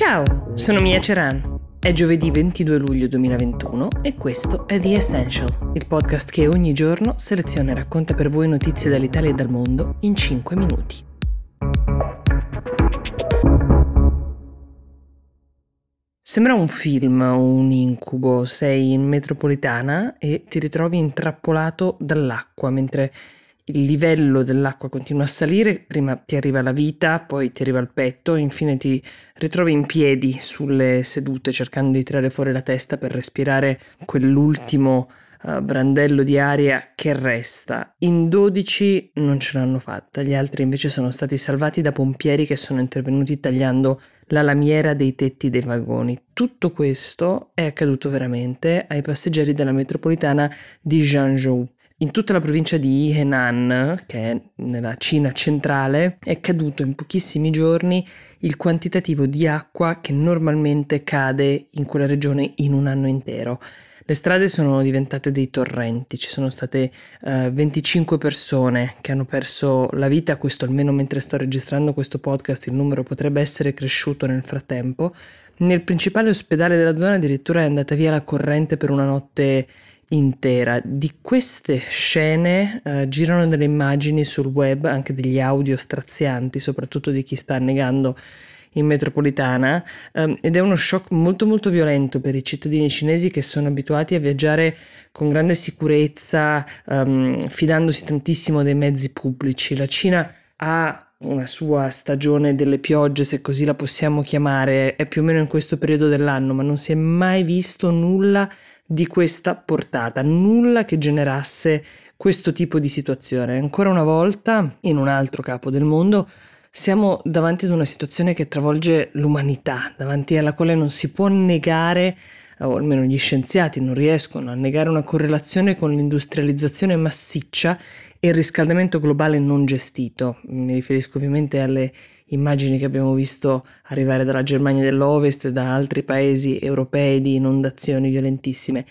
Ciao, sono Mia Ceran. È giovedì 22 luglio 2021 e questo è The Essential, il podcast che ogni giorno seleziona e racconta per voi notizie dall'Italia e dal mondo in 5 minuti. Sembra un film un incubo, sei in metropolitana e ti ritrovi intrappolato dall'acqua mentre il livello dell'acqua continua a salire, prima ti arriva la vita, poi ti arriva il petto, infine ti ritrovi in piedi sulle sedute cercando di tirare fuori la testa per respirare quell'ultimo uh, brandello di aria che resta. In 12 non ce l'hanno fatta, gli altri invece sono stati salvati da pompieri che sono intervenuti tagliando la lamiera dei tetti dei vagoni. Tutto questo è accaduto veramente ai passeggeri della metropolitana di Zhangzhou. In tutta la provincia di Henan, che è nella Cina centrale, è caduto in pochissimi giorni il quantitativo di acqua che normalmente cade in quella regione in un anno intero. Le strade sono diventate dei torrenti, ci sono state uh, 25 persone che hanno perso la vita, questo almeno mentre sto registrando questo podcast il numero potrebbe essere cresciuto nel frattempo. Nel principale ospedale della zona addirittura è andata via la corrente per una notte intera. Di queste scene uh, girano delle immagini sul web, anche degli audio strazianti, soprattutto di chi sta annegando in metropolitana um, ed è uno shock molto molto violento per i cittadini cinesi che sono abituati a viaggiare con grande sicurezza, um, fidandosi tantissimo dei mezzi pubblici. La Cina ha una sua stagione delle piogge, se così la possiamo chiamare, è più o meno in questo periodo dell'anno, ma non si è mai visto nulla di questa portata, nulla che generasse questo tipo di situazione. Ancora una volta, in un altro capo del mondo, siamo davanti ad una situazione che travolge l'umanità, davanti alla quale non si può negare, o almeno gli scienziati non riescono a negare una correlazione con l'industrializzazione massiccia e il riscaldamento globale non gestito. Mi riferisco ovviamente alle immagini che abbiamo visto arrivare dalla Germania dell'Ovest e da altri paesi europei di inondazioni violentissime.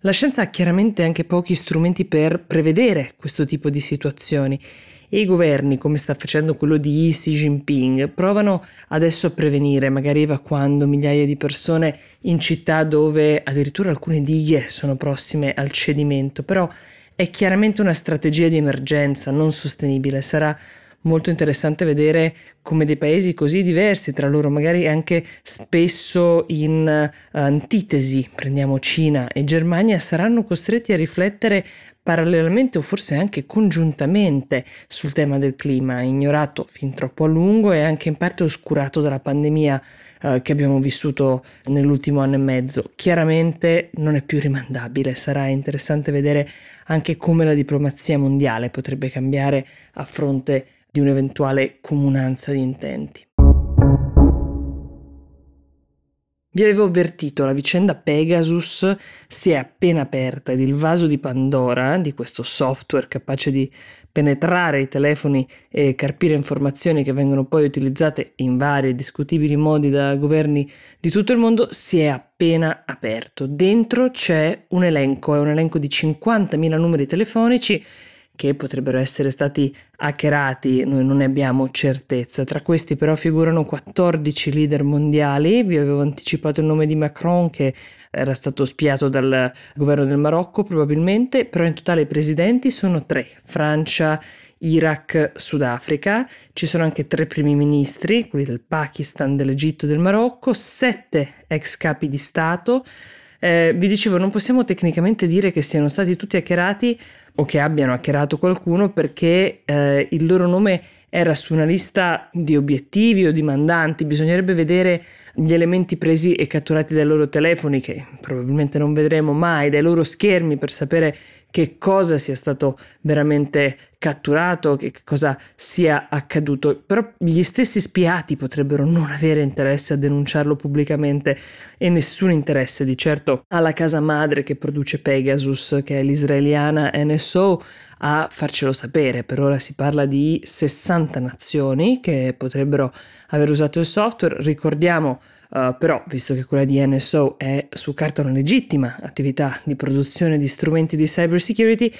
La scienza ha chiaramente anche pochi strumenti per prevedere questo tipo di situazioni. E i governi, come sta facendo quello di Xi Jinping, provano adesso a prevenire, magari evacuando migliaia di persone in città dove addirittura alcune dighe sono prossime al cedimento, però è chiaramente una strategia di emergenza non sostenibile, sarà molto interessante vedere come dei paesi così diversi tra loro, magari anche spesso in uh, antitesi, prendiamo Cina e Germania, saranno costretti a riflettere parallelamente o forse anche congiuntamente sul tema del clima, ignorato fin troppo a lungo e anche in parte oscurato dalla pandemia eh, che abbiamo vissuto nell'ultimo anno e mezzo. Chiaramente non è più rimandabile, sarà interessante vedere anche come la diplomazia mondiale potrebbe cambiare a fronte di un'eventuale comunanza di intenti. Vi avevo avvertito, la vicenda Pegasus si è appena aperta ed il vaso di Pandora, di questo software capace di penetrare i telefoni e carpire informazioni che vengono poi utilizzate in vari e discutibili modi da governi di tutto il mondo, si è appena aperto. Dentro c'è un elenco, è un elenco di 50.000 numeri telefonici che potrebbero essere stati hackerati, noi non ne abbiamo certezza. Tra questi però figurano 14 leader mondiali, vi avevo anticipato il nome di Macron che era stato spiato dal governo del Marocco probabilmente, però in totale i presidenti sono tre, Francia, Iraq, Sudafrica, ci sono anche tre primi ministri, quelli del Pakistan, dell'Egitto e del Marocco, sette ex capi di Stato, eh, vi dicevo, non possiamo tecnicamente dire che siano stati tutti hackerati o che abbiano hackerato qualcuno perché eh, il loro nome era su una lista di obiettivi o di mandanti, bisognerebbe vedere gli elementi presi e catturati dai loro telefoni che probabilmente non vedremo mai, dai loro schermi per sapere che cosa sia stato veramente catturato, che cosa sia accaduto, però gli stessi spiati potrebbero non avere interesse a denunciarlo pubblicamente e nessun interesse di certo alla casa madre che produce Pegasus, che è l'israeliana NSO, a farcelo sapere. Per ora si parla di 60 nazioni che potrebbero aver usato il software. Ricordiamo Uh, però, visto che quella di NSO è su carta una legittima attività di produzione di strumenti di cyber security,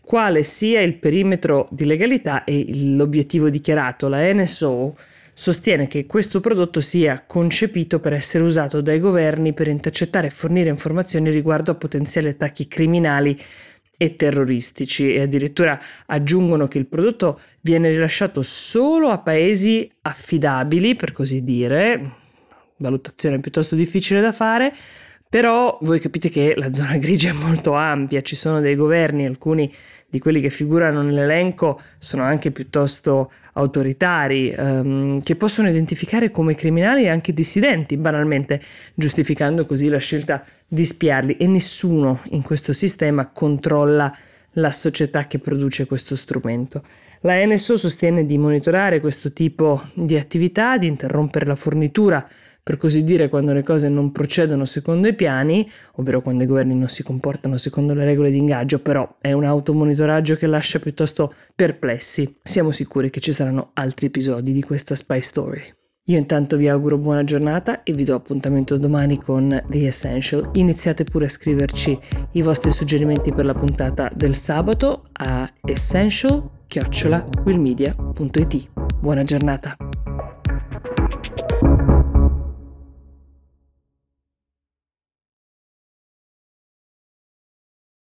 quale sia il perimetro di legalità e l'obiettivo dichiarato. La NSO sostiene che questo prodotto sia concepito per essere usato dai governi per intercettare e fornire informazioni riguardo a potenziali attacchi criminali e terroristici e addirittura aggiungono che il prodotto viene rilasciato solo a paesi affidabili, per così dire, valutazione piuttosto difficile da fare, però voi capite che la zona grigia è molto ampia, ci sono dei governi, alcuni di quelli che figurano nell'elenco sono anche piuttosto autoritari, ehm, che possono identificare come criminali anche dissidenti, banalmente, giustificando così la scelta di spiarli e nessuno in questo sistema controlla la società che produce questo strumento. La NSO sostiene di monitorare questo tipo di attività, di interrompere la fornitura per così dire, quando le cose non procedono secondo i piani, ovvero quando i governi non si comportano secondo le regole di ingaggio, però è un automonitoraggio che lascia piuttosto perplessi. Siamo sicuri che ci saranno altri episodi di questa spy story. Io intanto vi auguro buona giornata e vi do appuntamento domani con The Essential. Iniziate pure a scriverci i vostri suggerimenti per la puntata del sabato a essential-willmedia.it. Buona giornata!